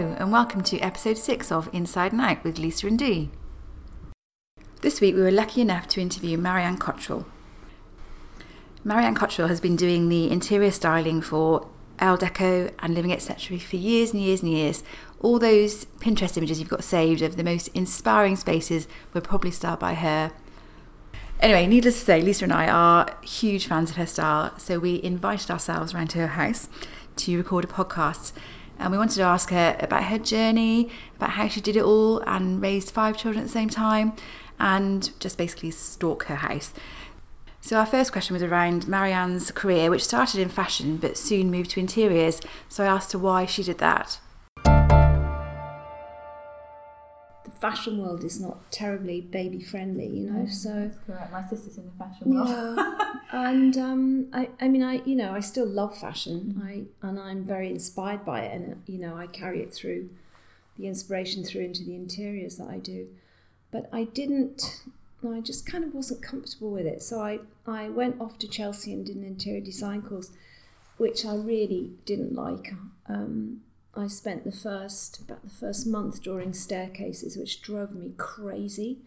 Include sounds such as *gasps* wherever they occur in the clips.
Hello, and welcome to episode 6 of Inside and Out with Lisa and Dee. This week we were lucky enough to interview Marianne Cotterill. Marianne Cotterill has been doing the interior styling for Elle Deco and Living Etc. for years and years and years. All those Pinterest images you've got saved of the most inspiring spaces were probably styled by her. Anyway, needless to say, Lisa and I are huge fans of her style, so we invited ourselves around to her house to record a podcast. And we wanted to ask her about her journey, about how she did it all and raised five children at the same time, and just basically stalk her house. So, our first question was around Marianne's career, which started in fashion but soon moved to interiors. So, I asked her why she did that. Fashion world is not terribly baby friendly, you know. so, correct. My sister's in the fashion world. yeah, *laughs* and um, I, I mean, I, you know, I still love fashion. I and I'm very inspired by it, and you know, I carry it through the inspiration through into the interiors that I do. But I didn't. I just kind of wasn't comfortable with it. So I, I went off to Chelsea and did an interior design course, which I really didn't like. Um, I spent the first about the first month drawing staircases, which drove me crazy.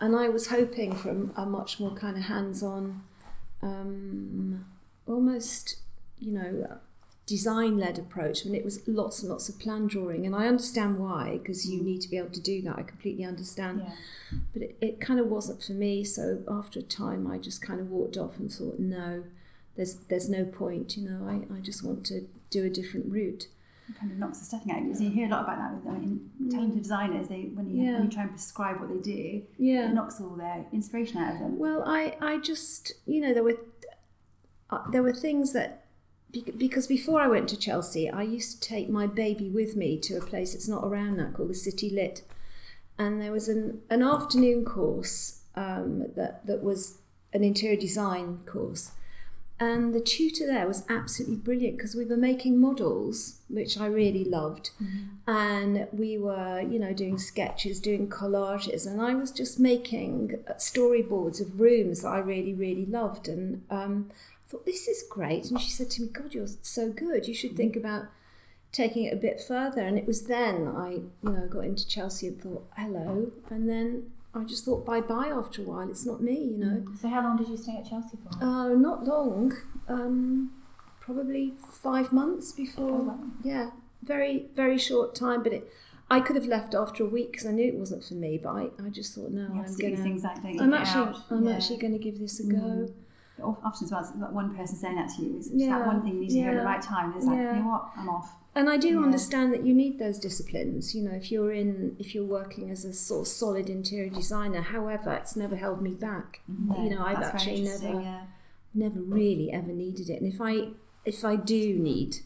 And I was hoping for a, a much more kind of hands-on, um, almost, you know, design-led approach. And it was lots and lots of plan drawing, and I understand why because you need to be able to do that. I completely understand, Yeah. but it, it kind of wasn't for me. So after a time, I just kind of walked off and thought, no, there's there's no point. You know, I, I just want to do a different route. Kind of knocks the stuffing out. So you hear a lot about that with I mean, talented designers. They when you Yeah. when you try and prescribe what they do, Yeah. it knocks all their inspiration out of them. Well, I, I just, you know, there were, uh, there were things that, because before I went to Chelsea, I used to take my baby with me to a place that's not around now called the City Lit, and there was an, an afternoon course um, that that was an interior design course, and the tutor there was absolutely brilliant because we were making models, which I really loved, and we were, you know, doing sketches, doing collages, and I was just making uh, storyboards of rooms that I really, really loved, and um, I thought this is great. And she said to me, "God, you're so good. You should think about." taking it a bit further and it was then I you know got into Chelsea and thought hello and then I just thought bye bye after a while it's not me you know So how long did you stay at Chelsea for? uh, not long um, probably five months before Oh, wow. yeah very very short time but it I could have left after a week because I knew it wasn't for me but I, I just thought no I'm to do these gonna things like? I'm actually out. I'm Yeah. actually going to give this a go But Often as well, it's like one person saying that to you. It's just Yeah. that one thing you need to hear at the right time. It's like, Yeah. you know what, I'm off. And I do Yeah. understand that you need those disciplines. You know, if you're in, if you're working as a sort of solid interior designer. However, it's never held me back. Mm-hmm. you know, I've That's actually never, yeah. never really ever needed it. And if I, if I do need,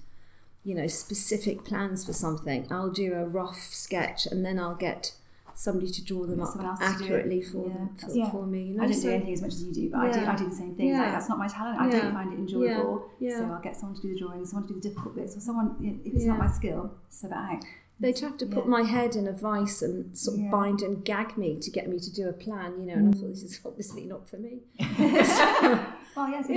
you know, specific plans for something, I'll do a rough sketch and then I'll get somebody to draw them Get up someone else to do it. accurately for Yeah. them for, Yeah. for me. You know, I don't so- do anything as much as you do, but I do I do the same thing. Like, that's not my talent. I don't find it enjoyable. Yeah. So I'll get someone to do the drawing, someone to do the difficult bits, or someone if it's Yeah. not my skill, sub it out. They'd have to put Yeah. my head in a vice and sort of Yeah. bind and gag me to get me to do a plan, you know. And I mm. thought this is obviously not for me. *laughs* *laughs* *laughs* Well, yes, good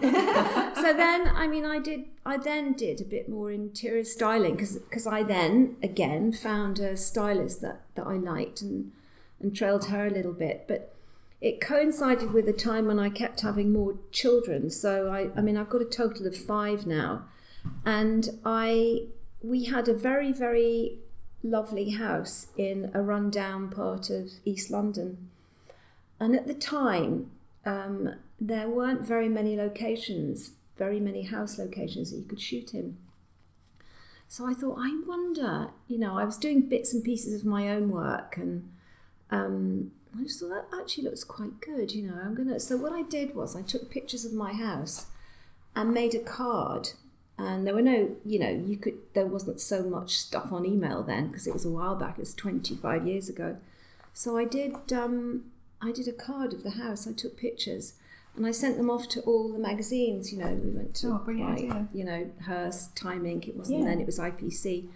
*laughs* so then, I mean, I did. I then did a bit more interior styling because I then again found a stylist that that I liked and and trailed her a little bit, but. It coincided with a time when I kept having more children. So I, I mean, I've got a total of five now, and I we had a very very lovely house in a rundown part of East London, and at the time um, there weren't very many locations, very many house locations that you could shoot in. So I thought, I wonder, you know, I was doing bits and pieces of my own work, and um, I just thought that actually looks quite good, you know. I'm gonna. So what I did was I took pictures of my house and made a card. And there were no, you know, you could. There wasn't so much stuff on email then because it was a while back. It was 25 years ago. So I did. Um, I did a card of the house. I took pictures, and I sent them off to all the magazines. You know, we went to Oh, like, idea. you know Hearst, Time Inc. It wasn't Yeah. then; it was IPC,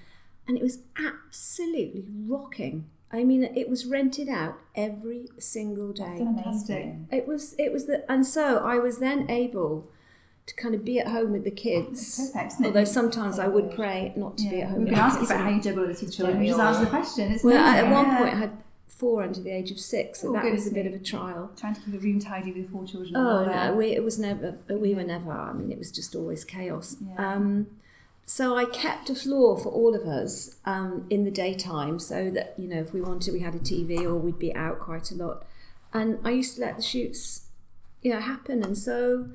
and it was absolutely rocking. I mean, it was rented out every single day. Fantastic. It was it was the and so I was then able to kind of be at home with the kids. It's perfect. Although sometimes I would pray not to be at home We've with been asking about how you juggle this with children. Yeah, We just asked the question. It's Well, at one yeah. point I had four under the age of six, so Oh, that was a bit of a trial. Trying to keep a room tidy with four children. Oh no, we, it was never. We were never. I mean, it was just always chaos. Yeah. Um, so I kept a floor for all of us um, in the daytime, so that you know, if we wanted, we had a TV or we'd be out quite a lot. And I used to let the shoots, you know, happen. And so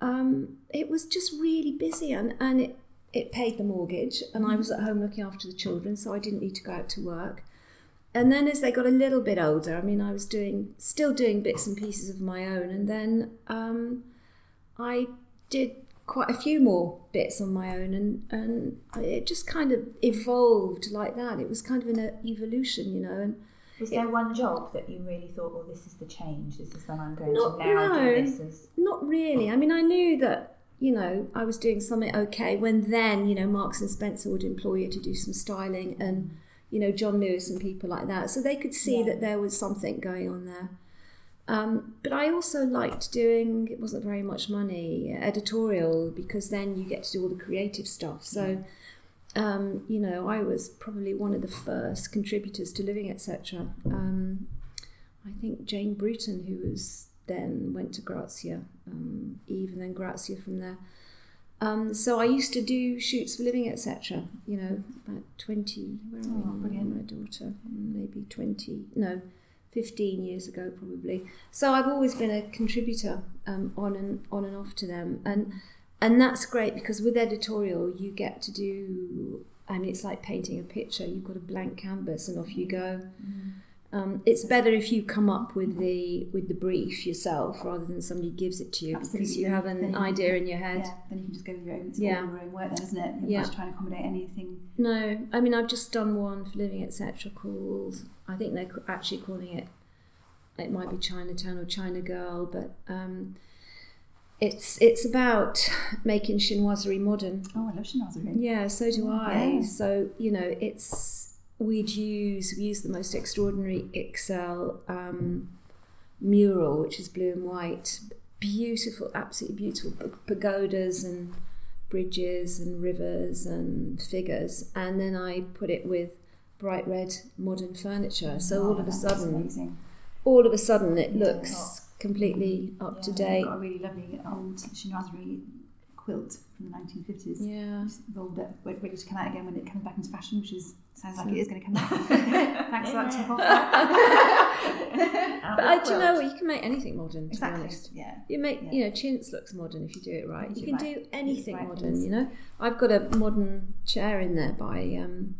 um, it was just really busy, and and it it paid the mortgage, and I was at home looking after the children, so I didn't need to go out to work. And then as they got a little bit older, I mean, I was doing still doing bits and pieces of my own, and then um, I did quite a few more bits on my own, and and it just kind of evolved like that. It was kind of an evolution, you know. And Was there one job that you really thought, well, this is the change, this is when I'm going Not- to now no. do this as Not really. I mean, I knew that you know I was doing something okay when then you know Marks and Spencer would employ you to do some styling and you know John Lewis and people like that, so they could see Yeah. that there was something going on there. Um, but I also liked doing. It wasn't very much money editorial because then you get to do all the creative stuff. So. Um, you know, I was probably one of the first contributors to Living Etc. Um, I think Jane Bruton, who was then went to Grazia, um, Eve, and then Grazia from there. Um, so I used to do shoots for Living Etc. You know, about twenty. Where are Oh, we? now? brilliant. My daughter, maybe twenty. No, fifteen years ago probably. So I've always been a contributor um, on and on and off to them, and and that's great because with editorial you get to do. I mean, it's like painting a picture. You've got a blank canvas, and off you go. Um, it's better if you come up with the with the brief yourself rather than somebody gives it to you because you have an idea in your head. Yeah, then you can just go with your own, it's Yeah. your own work then, isn't it? You're Yeah. not trying to accommodate anything. No, I mean I've just done one for Living Etc. called I think they're actually calling it it might be Chinatown or China Girl, but um, it's it's about making chinoiserie modern. Oh, I love chinoiserie. Yeah, so do I. Yeah. So you know, it's we'd use we use the most extraordinary Excel um, mural, which is blue and white, beautiful, absolutely beautiful pagodas and bridges and rivers and figures, and then I put it with bright red modern furniture. So all of a sudden, all of a sudden, it looks completely up to I've date. got a really lovely old chinoiserie quilt from the 1950s. Yeah. Just rolled up, ready to come out again when it comes back into fashion, which is sounds like it is going to come back. *laughs* Thanks for that tip off. *laughs* But uh, do you know what? You can make anything modern. To exactly. be honest. Yeah. You make, Yeah. you know, chintz looks modern if you do it right. You you can do do anything right, modern. yes. You know, I've got a modern chair in there by. Um,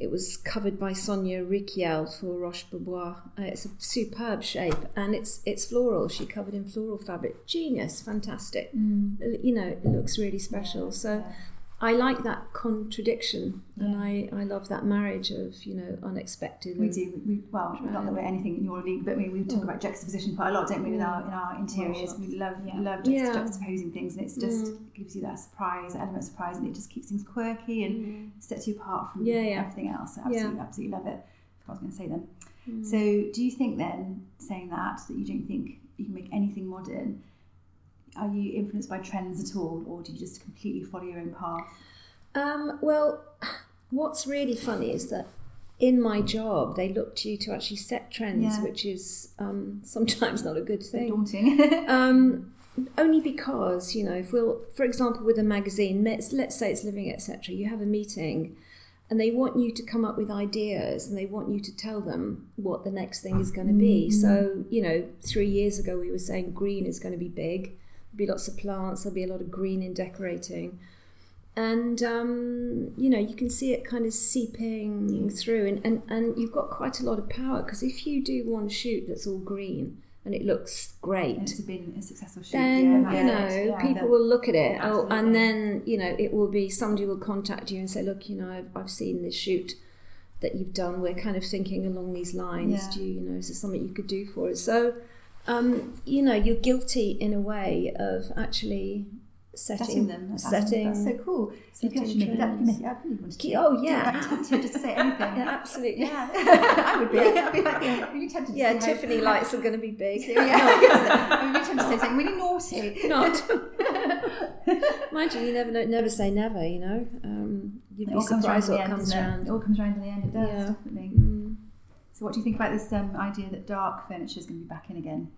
it was covered by Sonia Rykiel for Roche Bobois. Uh, it's a superb shape, and it's it's floral. She covered in floral fabric. Genius, fantastic. Uh, You know, it looks really special. So. I like that contradiction, and I, I love that marriage of you know unexpected. We do. We, we, well, not that we're anything in your league, but we, we talk mm. about juxtaposition quite a lot, don't we? In our in our interiors, we love Yeah. love juxt- Yeah. juxtaposing things, and it's just mm. gives you that surprise, element of surprise, and it just keeps things quirky and mm. sets you apart from Yeah, yeah. everything else. Yeah. absolutely, absolutely love it. I was going to say then. So, do you think then, saying that, that you don't think you can make anything modern? Are you influenced by trends at all, or do you just completely follow your own path? Um, well, what's really funny is that in my job, they look to you to actually set trends, Yeah. which is um, sometimes not a good thing. Daunting. *laughs* Um, only because you know, if we'll, for example, with a magazine, let's let's say it's Living etc. You have a meeting, and they want you to come up with ideas, and they want you to tell them what the next thing is going to be. So you know, three years ago we were saying green is going to be big. Be lots of plants. There'll be a lot of green in decorating and um, you know you can see it kind of seeping through and, and, and you've got quite a lot of power because if you do one shoot that's all green and it looks and great it's been a successful shoot. then yeah, you know yeah, people will look at it oh, and then you know it will be somebody will contact you and say look you know I've, I've seen this shoot that you've done we're kind of thinking along these lines Yeah. do you, you know is there something you could do for us so um, you know you're guilty in a way of actually setting, setting them. That's, setting. That's so cool. You setting can make it up. You trends. make it up. You want to do- oh, yeah. just to say *laughs* anything. Yeah, absolutely. Yeah, *laughs* I would be. I'd be like, yeah, really tempted to Yeah, say how- Tiffany lights are going to be big. *laughs* Yeah, I'm really tempted to say something really naughty. Not. Mind you, you never know, never say never. You know, um, you'd It be surprised what comes round. It all comes round in the end. It does Yeah. Mm. So, what do you think about this um, idea that dark furniture is going to be back in again?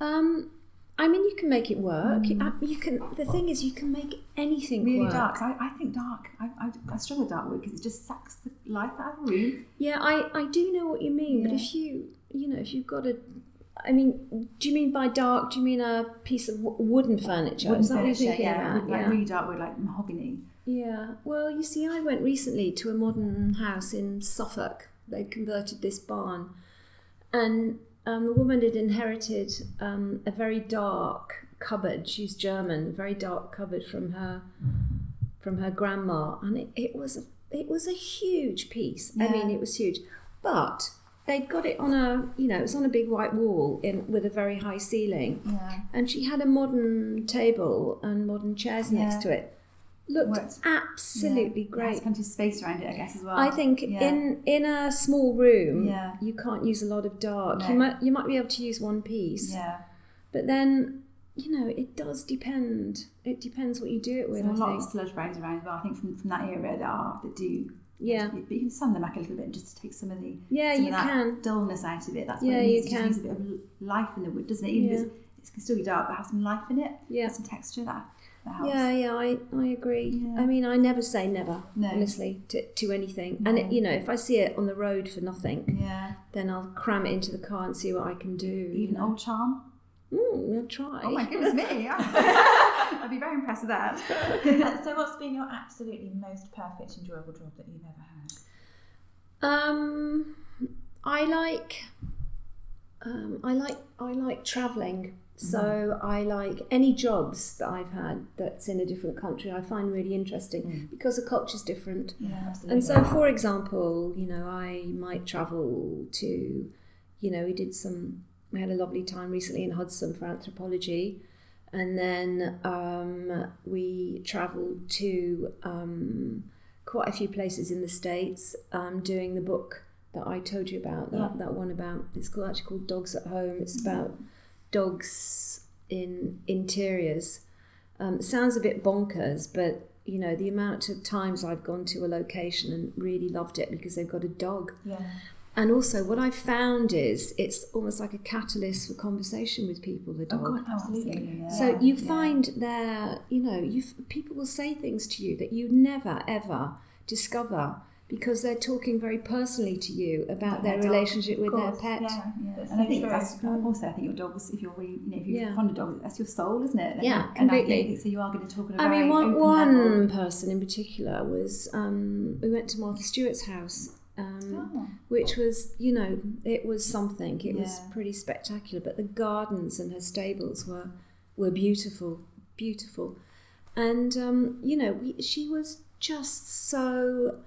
Um, I mean, you can make it work. You- uh, You can. The thing is, you can make anything Really work. dark. I, I think dark. I, I, I struggle with dark wood because it just sucks the life out of a room. Yeah, I, I do know what you mean, but if you you know if you've got a, I mean, do you mean by dark? Do you mean a piece of wooden furniture? Wooden Is that what you're furniture, thinking yeah, about? like yeah. really dark wood, like mahogany. Yeah. Well, you see, I went recently to a modern house in Suffolk. They converted this barn, and um, the woman had inherited um, a very dark cupboard. She's German. Very dark cupboard from her from her grandma, and it, it was a it was a huge piece. I mean, it was huge, but they'd got it on a you know it was on a big white wall in with a very high ceiling, Yeah. and she had a modern table and modern chairs next to it. Looked Worked. absolutely yeah. Great. has plenty of space around it, I guess, as well. I think Yeah. in in a small room, Yeah. you can't use a lot of dark. No. You might you might be able to use one piece, Yeah. but then you know it does depend. It depends what you do it with. There's a I lot of sludge browns around as well. I think from, from that era there are that do. Yeah. But you can sun them back a little bit just to take some of the Yeah, some you can. dullness out of it. That's Yeah, what it you just can. needs a bit of life in the wood, doesn't it? Even Yeah. it's, it can still be dark, but have some life in it. Yeah. Some texture that that helps. Yeah, yeah, I, I agree. Yeah. I mean, I never say never, No. honestly, to, to anything. And, it, you know, if I see it on the road for nothing, Yeah. then I'll cram it into the car and see what I can do. you know. old charm. Mm, I'll try. Oh my goodness me! *laughs* I'd be very impressed with that. *laughs* So, what's been your absolutely most perfect, enjoyable job that you've ever had? Um, I like, um, I like, I like traveling. So I like any jobs that I've had that's in a different country. I find really interesting because the culture's different. Yeah, absolutely. And so, for example, you know, I might travel to, you know, we did some, we had a lovely time recently in Hudson for Anthropologie. And then um, we travelled to um, quite a few places in the States um, doing the book that I told you about, that, Yeah. that one about, it's called, actually called Dogs at Home. It's about dogs in interiors. Um, sounds a bit bonkers, but you know the amount of times I've gone to a location and really loved it because they've got a dog. yeah. And also, what I've found is it's almost like a catalyst for conversation with people. The Oh, dog. God, absolutely. yeah. So you find there, you know, you people will say things to you that you never ever discover because they're talking very personally to you about their their relationship with their pet. Yeah, yeah. And I think true. that's also I think your dogs. If you're really, you know, if you're Yeah. fond of dogs, that's your soul, isn't it? Yeah, and I completely. think, so you are going to talk on a I very mean, one, one level. person in particular was um, we went to Martha Stewart's house, um, Oh. which was, you know, it was something. It was pretty spectacular. But the gardens and her stables were were beautiful, beautiful, and um, you know, we, she was just so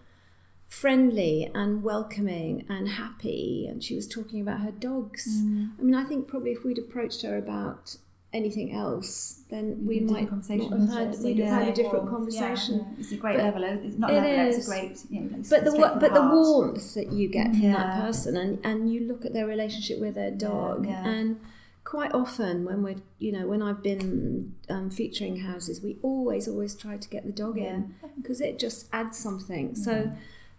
friendly and welcoming and happy and she was talking about her dogs Mm. i mean i think probably if we'd approached her about anything else then we Be a different might not have had, we'd Yeah. have had a different Yeah. conversation Yeah, it's a great But level. It's not it level. It's a great, you know, but the wa- but the heart. warmth that you get from that person and and you look at their relationship with their dog and quite often when we're you know when I've been um, featuring houses we always always try to get the dog in because it just adds something so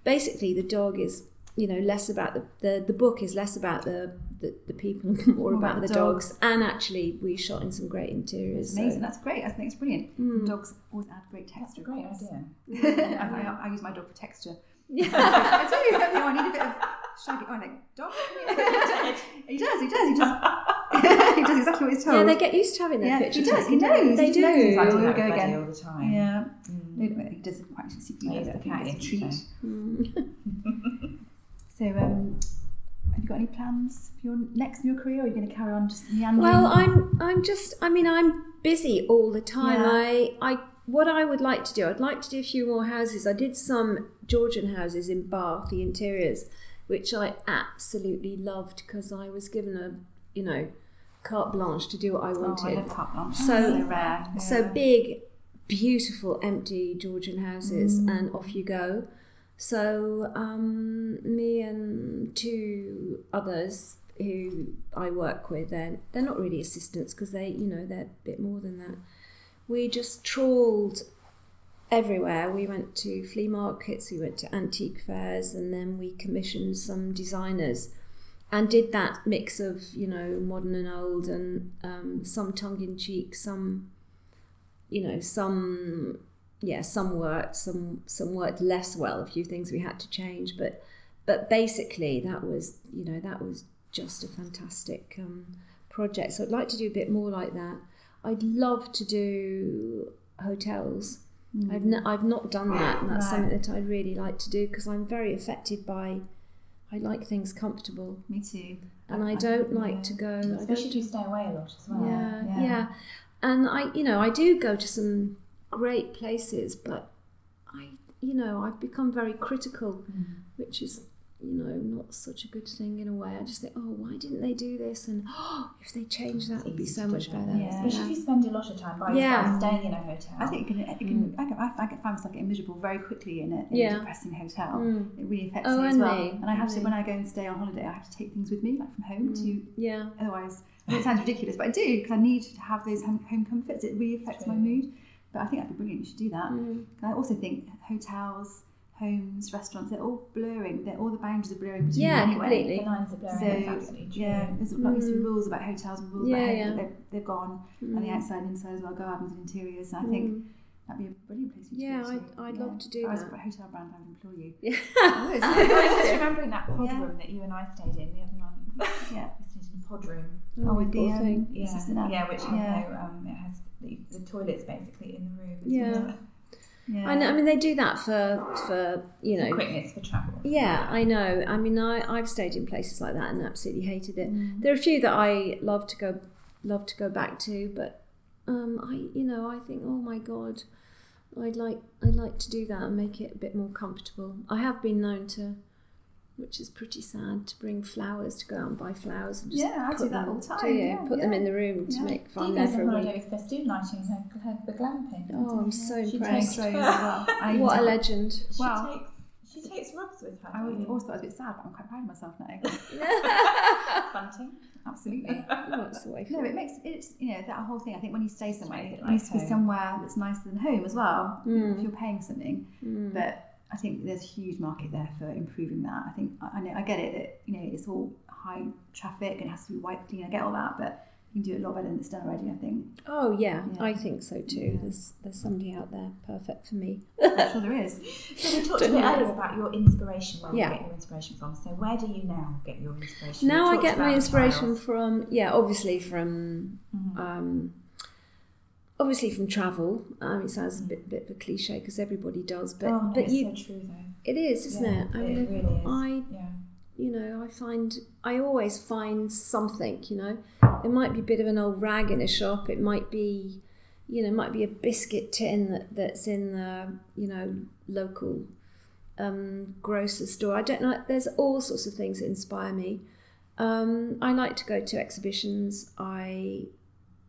basically the dog is you know less about the the, the book is less about the the, the people *laughs* and more about, the dogs. and actually we shot in some great interiors It's so- amazing. That's great. I think it's brilliant. Mm. Dogs always add great texture. great of course. idea. *laughs* I, I, I use my dog for texture. yeah *laughs* I tell you, you know, I need a bit of shaggy. Oh, I think dog. he does. He does. He does. He *laughs* does exactly what he's told. yeah they get used to having their Yeah, picture he does. He taken, don't knows. they He do knows. He's like, I "Oh, do we'll that go again." all the time. Yeah. Mm. He doesn't quite secretly. He is the think cat, it's a treat. Mm. So, um, have you got any plans for your next in your career? Or are you going to carry on just meandering? Well, I'm I'm just I mean I'm busy all the time. Yeah. I I what I would like to do, I'd like to do a few more houses. I did some Georgian houses in Bath, the interiors, which I absolutely loved because I was given a you know carte blanche to do what I Oh, I wanted. love carte blanche. So- so rare. So big, beautiful, empty Georgian houses, and off you go. So um, me and two others who I work with, they're, they're not really assistants because they, you know, they're a bit more than that. We just trawled everywhere. We went to flea markets, we went to antique fairs, and then we commissioned some designers and did that mix of, you know, modern and old, and um, some tongue in cheek, some you know some yeah some worked some some worked less well a few things we had to change. But but basically that was you know that was just a fantastic um, project. So i'd like to do a bit more like that. I'd love to do hotels. I've, n- I've not done that. And that's Right. something that i'd really like to do because i'm very affected by i like things comfortable. Me too. and i don't like to go I Especially if you stay away a lot as well. yeah, yeah, And I, you know, I do go to some great places, but I, you know, I've become very critical, mm. which is, you know, not such a good thing in a way. I just think, oh, why didn't they do this? And *gasps* oh, if they change that, it would be so much better. Yeah. Especially if you spend a lot of time by Yeah. yourself staying in a hotel. I think it can, it can I, get, I find I find myself getting miserable very quickly in a, in Yeah. a depressing hotel. Mm. It really affects Oh, me as and well. me. And I have to, when I go and stay on holiday, I have to take things with me, like from home, to Yeah. otherwise, I know it sounds ridiculous, but I do because I need to have those home, home comforts. It really affects my mood. But I think that'd be brilliant. You should do that. Mm. I also think hotels, homes, restaurants, they're all blurring. They're all the boundaries are blurring between Yeah, anyway. completely. the lines are blurring. So absolutely true. yeah, there's like to Mm. rules about hotels and rules Yeah, about yeah. they're, they're gone. And the Mm. outside and inside as well, gardens and interiors. And I think Mm. that'd be a brilliant place Yeah, to. I'd- I'd love to do if I was that. a hotel brand, I would employ you. Yeah. *laughs* I was *laughs* just remembering that pod Yeah. room that you and I stayed in the other month. *laughs* Yeah. we stayed in a pod room. Oh, with the, um, thing. Yeah, It's just an app. yeah, which Yeah. you know, um, it has the, the toilets basically in the room. Yeah. Yeah. I know. I mean, they do that for for you know quickness for travel. Yeah, I know. I mean, I I've stayed in places like that and absolutely hated it. Mm. There are a few that I love to go love to go back to, but um, I you know I think oh my god, I'd like I'd like to do that and make it a bit more comfortable. I have been known to, which is pretty sad, to bring flowers to go out and buy flowers and just Yeah, I put do that them, all the time, Do you? yeah, put them in the room to Yeah. make fun Dee there goes for on a holiday week. with festoon lighting her, her, the glamping. Oh, I'm so She impressed. takes- well. *laughs* What a even- legend! She Wow. takes she takes rugs with her. I always thought I was a bit sad, but I'm quite proud of myself now. *laughs* *laughs* bunting. Absolutely. That's the way No, it makes it's you know that whole thing. I think when you stay somewhere, it it like needs to be home. somewhere that's nicer than home as well. Mm. If you're paying something, Mm. but I think there's a huge market there for improving that. I think I I know I get it that you know it's all high traffic and it has to be white clean. I get all that, but you can do it a lot better than it's done already. I think. Oh yeah, Yeah. I think so too. Yeah. There's there's somebody out there perfect for me. *laughs* I'm sure there is. *laughs* So we talked a bit earlier about your inspiration, where Yeah. you get your inspiration from. So where do you now get your inspiration? Now I get my inspiration trials. from yeah, obviously from Mm-hmm. um, obviously from travel. Um, it sounds a bit bit of a cliche because everybody does, but oh, but it's you so true though. it is, isn't Yeah, it? I it mean, really is. I Yeah. you know I find I always find something. You know, it might be a bit of an old rag in a shop. It might be you know, it might be a biscuit tin that, that's in the you know local um, grocery store. I don't know. There's all sorts of things that inspire me. Um, I like to go to exhibitions. I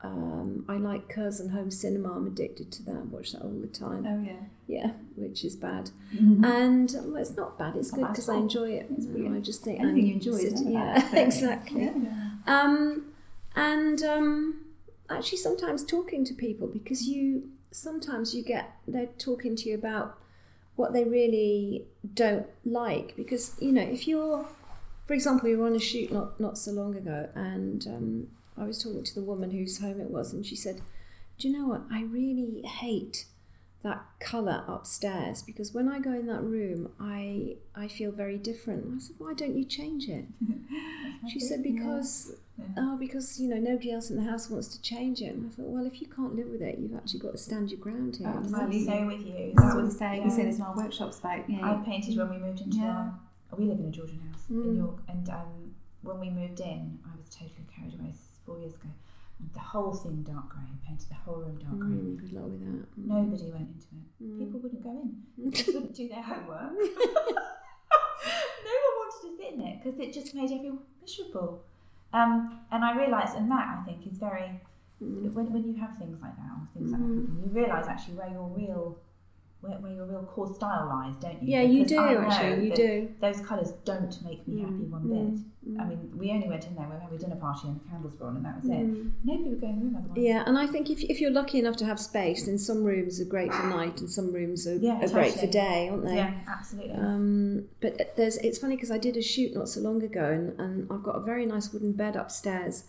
um, I like Curzon Home Cinema. I'm addicted to that. I watch that all the time. Oh yeah. Yeah, which is bad. Mm-hmm. And well, it's not bad. It's good because I enjoy it. I just think Anything and you enjoy is sit- yeah, exactly. Yeah. Um, and um, actually, sometimes talking to people because you sometimes you get they're talking to you about what they really don't like because you know if you're for example you were on a shoot not not so long ago and um, I was talking to the woman whose home it was and she said do you know what I really hate that colour upstairs because when I go in that room I I feel very different I said why don't you change it *laughs* she said because oh because you know nobody else in the house wants to change it and I thought well if you can't live with it you've actually got to stand your ground here you? I'm so with you. That's what we was say. yeah. We say this in our workshops about you I painted when we moved into Yeah. our. We live in a Georgian house Mm. in York, and um, when we moved in, I was totally carried away s- four years ago. And the whole thing dark grey, painted the whole room dark grey. Mm, good luck with that Mm. Nobody went into it. Mm. People wouldn't go in. *laughs* They just wouldn't do their homework. *laughs* no one wanted to sit in it because it just made everyone miserable. Um, and I realised, and that I think is very Mm. when, when you have things like that, or things like that, Mm. you realise actually where your real where, where your real core style lies, don't you? Yeah, you do actually. You do. Those colours don't make me happy Mm, one mm, bit. I mean, we only went in there when we had a dinner party and the candles were on, and that was it. Mm. Nobody would go in the room otherwise. Yeah, and I think if, if you're lucky enough to have space, then some rooms are great for night and some rooms are, Yeah, are great for day, aren't they? Yeah, absolutely. Um, but there's it's funny because I did a shoot not so long ago, and, and I've got a very nice wooden bed upstairs,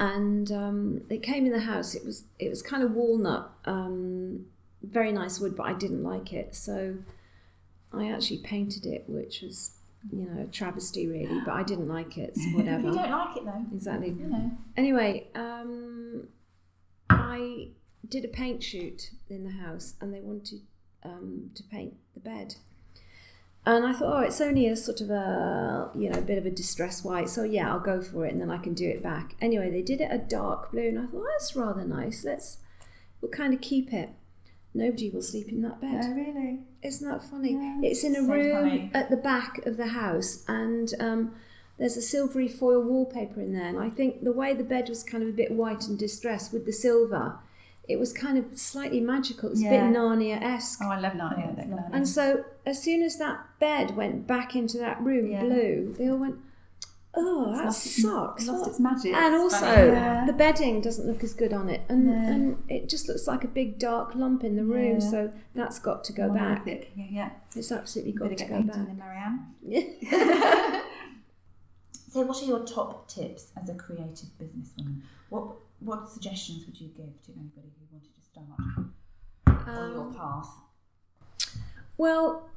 and um, it came in the house. It was it was kind of walnut, um, very nice wood, but I didn't like it, so I actually painted it, which was you know a travesty really, but I didn't like it, so *laughs* whatever. you don't like it though, exactly. you know. Anyway, um, I did a paint shoot in the house, and they wanted um, to paint the bed. And I thought, oh, it's only a sort of a you know a bit of a distress white, so yeah, I'll go for it, and then I can do it back. Anyway, they did it a dark blue, and I thought oh, that's rather nice. Let's we'll kind of keep it. Nobody will sleep in that bed. Oh, really? Isn't that funny? Yeah, it's in a so room funny. at the back of the house, and um, there's a silvery foil wallpaper in there. And I think the way the bed was kind of a bit white and distressed with the silver, it was kind of slightly magical. It's Yeah. a bit Narnia esque. Oh, I love Narnia. Yeah, that it's colour. And so as soon as that bed went back into that room Yeah. blue, they all went, "Oh, that lost its- sucks." Lost What- its magic. and also, Yeah. the bedding doesn't look as good on it, and No. and it just looks like a big dark lump in the room. Yeah. So that's got to go back. Yeah, yeah. It's absolutely got to get go painting back. then, Marianne. *laughs* So, what are your top tips as a creative businesswoman? What what suggestions would you give to anybody who wanted to start on your Um, path? Well,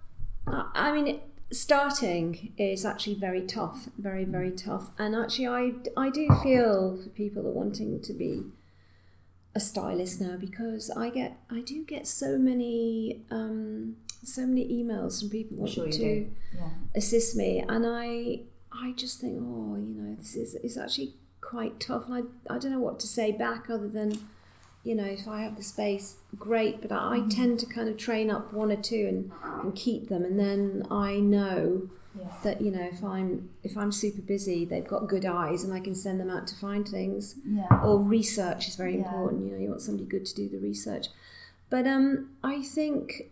I I mean, it- starting is actually very tough, very, very tough. And actually, I, I do feel for people that are wanting to be a stylist now because I get I do get so many um, so many emails from people I'm sure wanting to. Yeah. assist me, and I I just think, oh, you know, this is it's actually quite tough, and I I don't know what to say back other than, you know, if I have the space, great, but I, I tend to kind of train up one or two and, and keep them, and then I know Yeah. that you know if I'm if I'm super busy, they've got good eyes, and I can send them out to find things Yeah. or research is very Yeah. important. You know, you want somebody good to do the research. But um, I think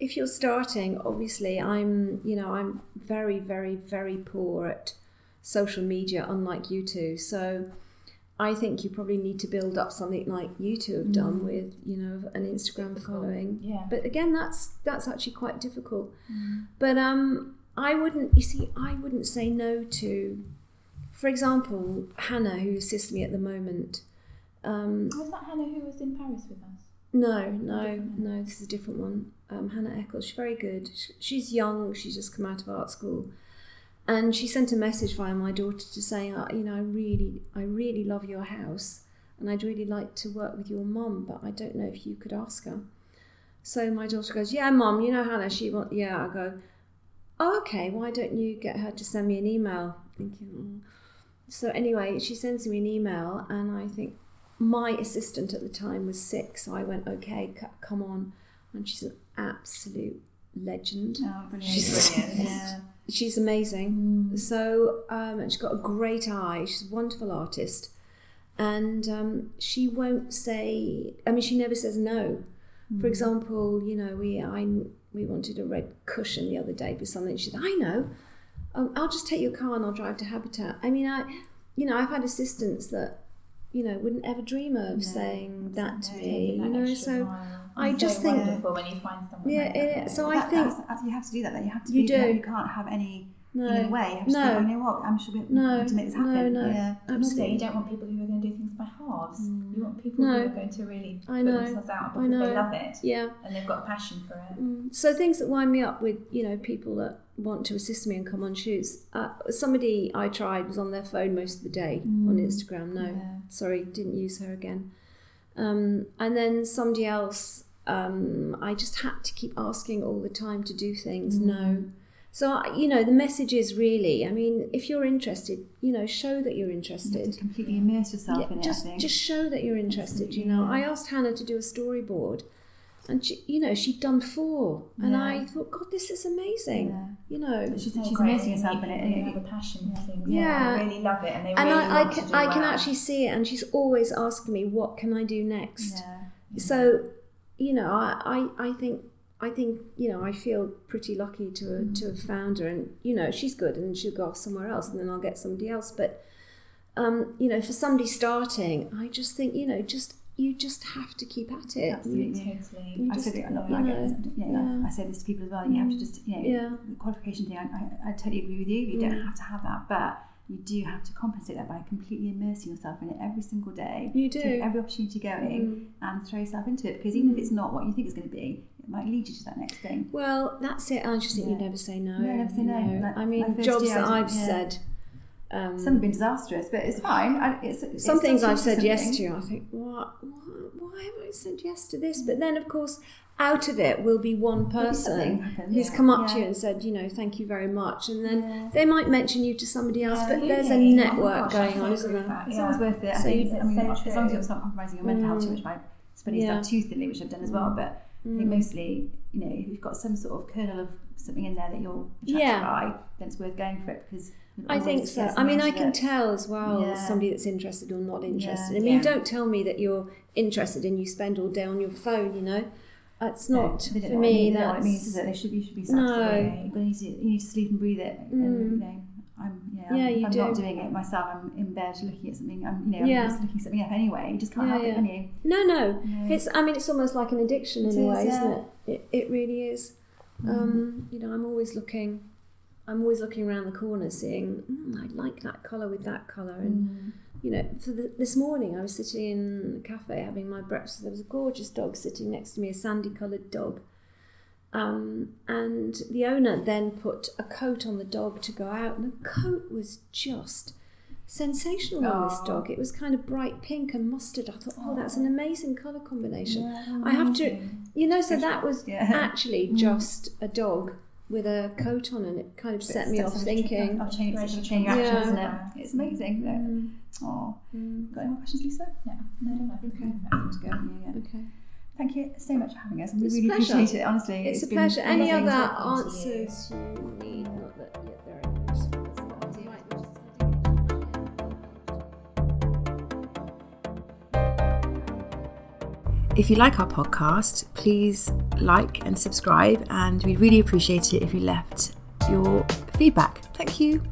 if you're starting, obviously, I'm you know I'm very very very poor at social media, unlike you two. So I think you probably need to build up something like you two have done Mm. with you know an Instagram following. Yeah. But again, that's that's actually quite difficult. Mm. But um, I wouldn't. You see, I wouldn't say no to, for example, Hannah, who assists me at the moment. Um, Was that Hannah who was in Paris with us? no, no, no. This is a different one. Um, Hannah Eccles. She's very good. Sh- She's young. She's just come out of art school, and she sent a message via my daughter to say, uh, you know, I really, I really love your house, and I'd really like to work with your mum, but I don't know if you could ask her. So my daughter goes, yeah, mum. You know Hannah. She want, yeah. I go, oh, okay. Why don't you get her to send me an email? Thinking. "Mm." So anyway, she sends me an email, and I think my assistant at the time was sick, so I went, okay, c- come on. And she's an absolute legend. Oh, brilliant. She's brilliant. *laughs* Yeah. She's amazing. So, um, and she's got a great eye. She's a wonderful artist. And um, she won't say, I mean, she never says no. For example, you know, we I we wanted a red cushion the other day for something. She said, I know. Um, I'll just take your car and I'll drive to Habitat. I mean, I, you know, I've had assistants that, you know, wouldn't ever dream of saying that to me. You know, so mile. I It's just think- wonderful when you find someone. Yeah, like that. it- so I think- that's, that's, you have to do that. Though. You have to. You be, do. You can't have any no, in a way. You have to no. think, oh, you know what? I'm sure we No, have to make this no, happen. no. Yeah. And also, you don't want people who are going to do things by halves. You want people No. who are going to really I put know. themselves out I because know. they love it Yeah. and they've got a passion for it. Mm. So things that wind me up with, you know, people that want to assist me and come on shoots. Uh, somebody I tried was on their phone most of the day on Instagram. No, Yeah. sorry, didn't use her again. Um, and then somebody else, um, I just had to keep asking all the time to do things. No. So, I- you know, the message is really, I mean, if you're interested, you know, show that you're You interested. completely immerse yourself Yeah, in it. Just just show that you're interested. You know. I asked Hannah to do a storyboard, and she, you know, she'd done four, and Yeah. I thought, God, this is amazing. Yeah. You know, But she's, It's she's great immersing when herself you- in when You have a passion for things. Yeah. They really love it, and they and really I, I want can, to do I can actually see it, and she's always asking me, what can I do next? Yeah. So, you know, I, I, I think. I think you know I feel pretty lucky to to have found her, and you know she's good, and she'll go off somewhere else, and then I'll get somebody else. But um, you know, for somebody starting, I just think you know, just you just have to keep at it. Absolutely. Totally. You I just- said it a lot. you I, get know, this, you know, yeah. I say this to people as well. You have to just, you know, Yeah. the qualification thing. I, I, I totally agree with you. You don't Mm. have to have that, but you do have to compensate that by completely immersing yourself in it every single day. You do. Take every opportunity going and throw yourself into it because even if it's not what you think it's going to be, it might lead you to that next thing. Well, that's it. I just think you never say no. No, never say you no. Like, I mean, jobs year that I've yeah. said. Um, Some have been disastrous, but it's fine. I, it's, it's some things I've said yes to. I think, what, why, why have I said yes to this? But then, of course, out of it will be one something person happens. who's Yeah. come up to you and said, you know, thank you very much, and then Yeah. they might mention you to somebody else. But there's a Absolutely. Oh network gosh, going on, isn't there? It's yeah. always worth it. I So think, you- I mean, so as long as you're not compromising your mental health too much mm. by spreading Yeah. stuff too thinly, which I've done as well. Mm. But I think mm. mostly, you know, if you've got some sort of kernel of something in there that you're attracted Yeah. by, then it's worth going for it because I think so. I mean, I can it. tell as well Yeah. somebody that's interested or not interested. Yeah. I mean, Yeah. don't tell me that you're interested and you spend all day on your phone. You know, that's not don't for know what it me. means- they don't what it means, That's is it? They should be, should be No. satisfied. But you need to, you need to sleep and breathe it. And, you know, I'm, Mm. Yeah, if you I'm not doing it myself. I'm in bed looking at something. I'm, you know, Yeah. I'm just looking something up anyway. You just can't Yeah, help yeah. it, can you? no, no. No. It's. I mean, it's almost like an addiction in It a is, way, isn't it? It, it really is. Um, you know, I'm always looking. I'm always looking around the corner, seeing. Mm, I like that color with that color, and you know, for the, this morning I was sitting in a cafe having my breakfast. There was a gorgeous dog sitting next to me, a sandy-coloured dog. Um, and the owner then put a coat on the dog to go out, and the coat was just sensational on this dog. It was kind of bright pink and mustard. I thought, oh, that's an amazing colour combination. I have to, you know, so that was *laughs* Yeah. actually just a dog with a coat on, and it kind of set me off on the tra- thinking. I'll change, it's sort of change your Yeah. action, isn't it? It's amazing. Mm. Oh, got any more questions, Lisa? No, no, no, no. Okay. Yeah, yeah. Okay. Thank you so much for having us. We It's a really pleasure. appreciate it. Honestly, It's, a been pleasure. Any other talking to you. answers you need? Not that yeah, there are If you like our podcast, please like and subscribe, and we'd really appreciate it if you left your feedback. Thank you.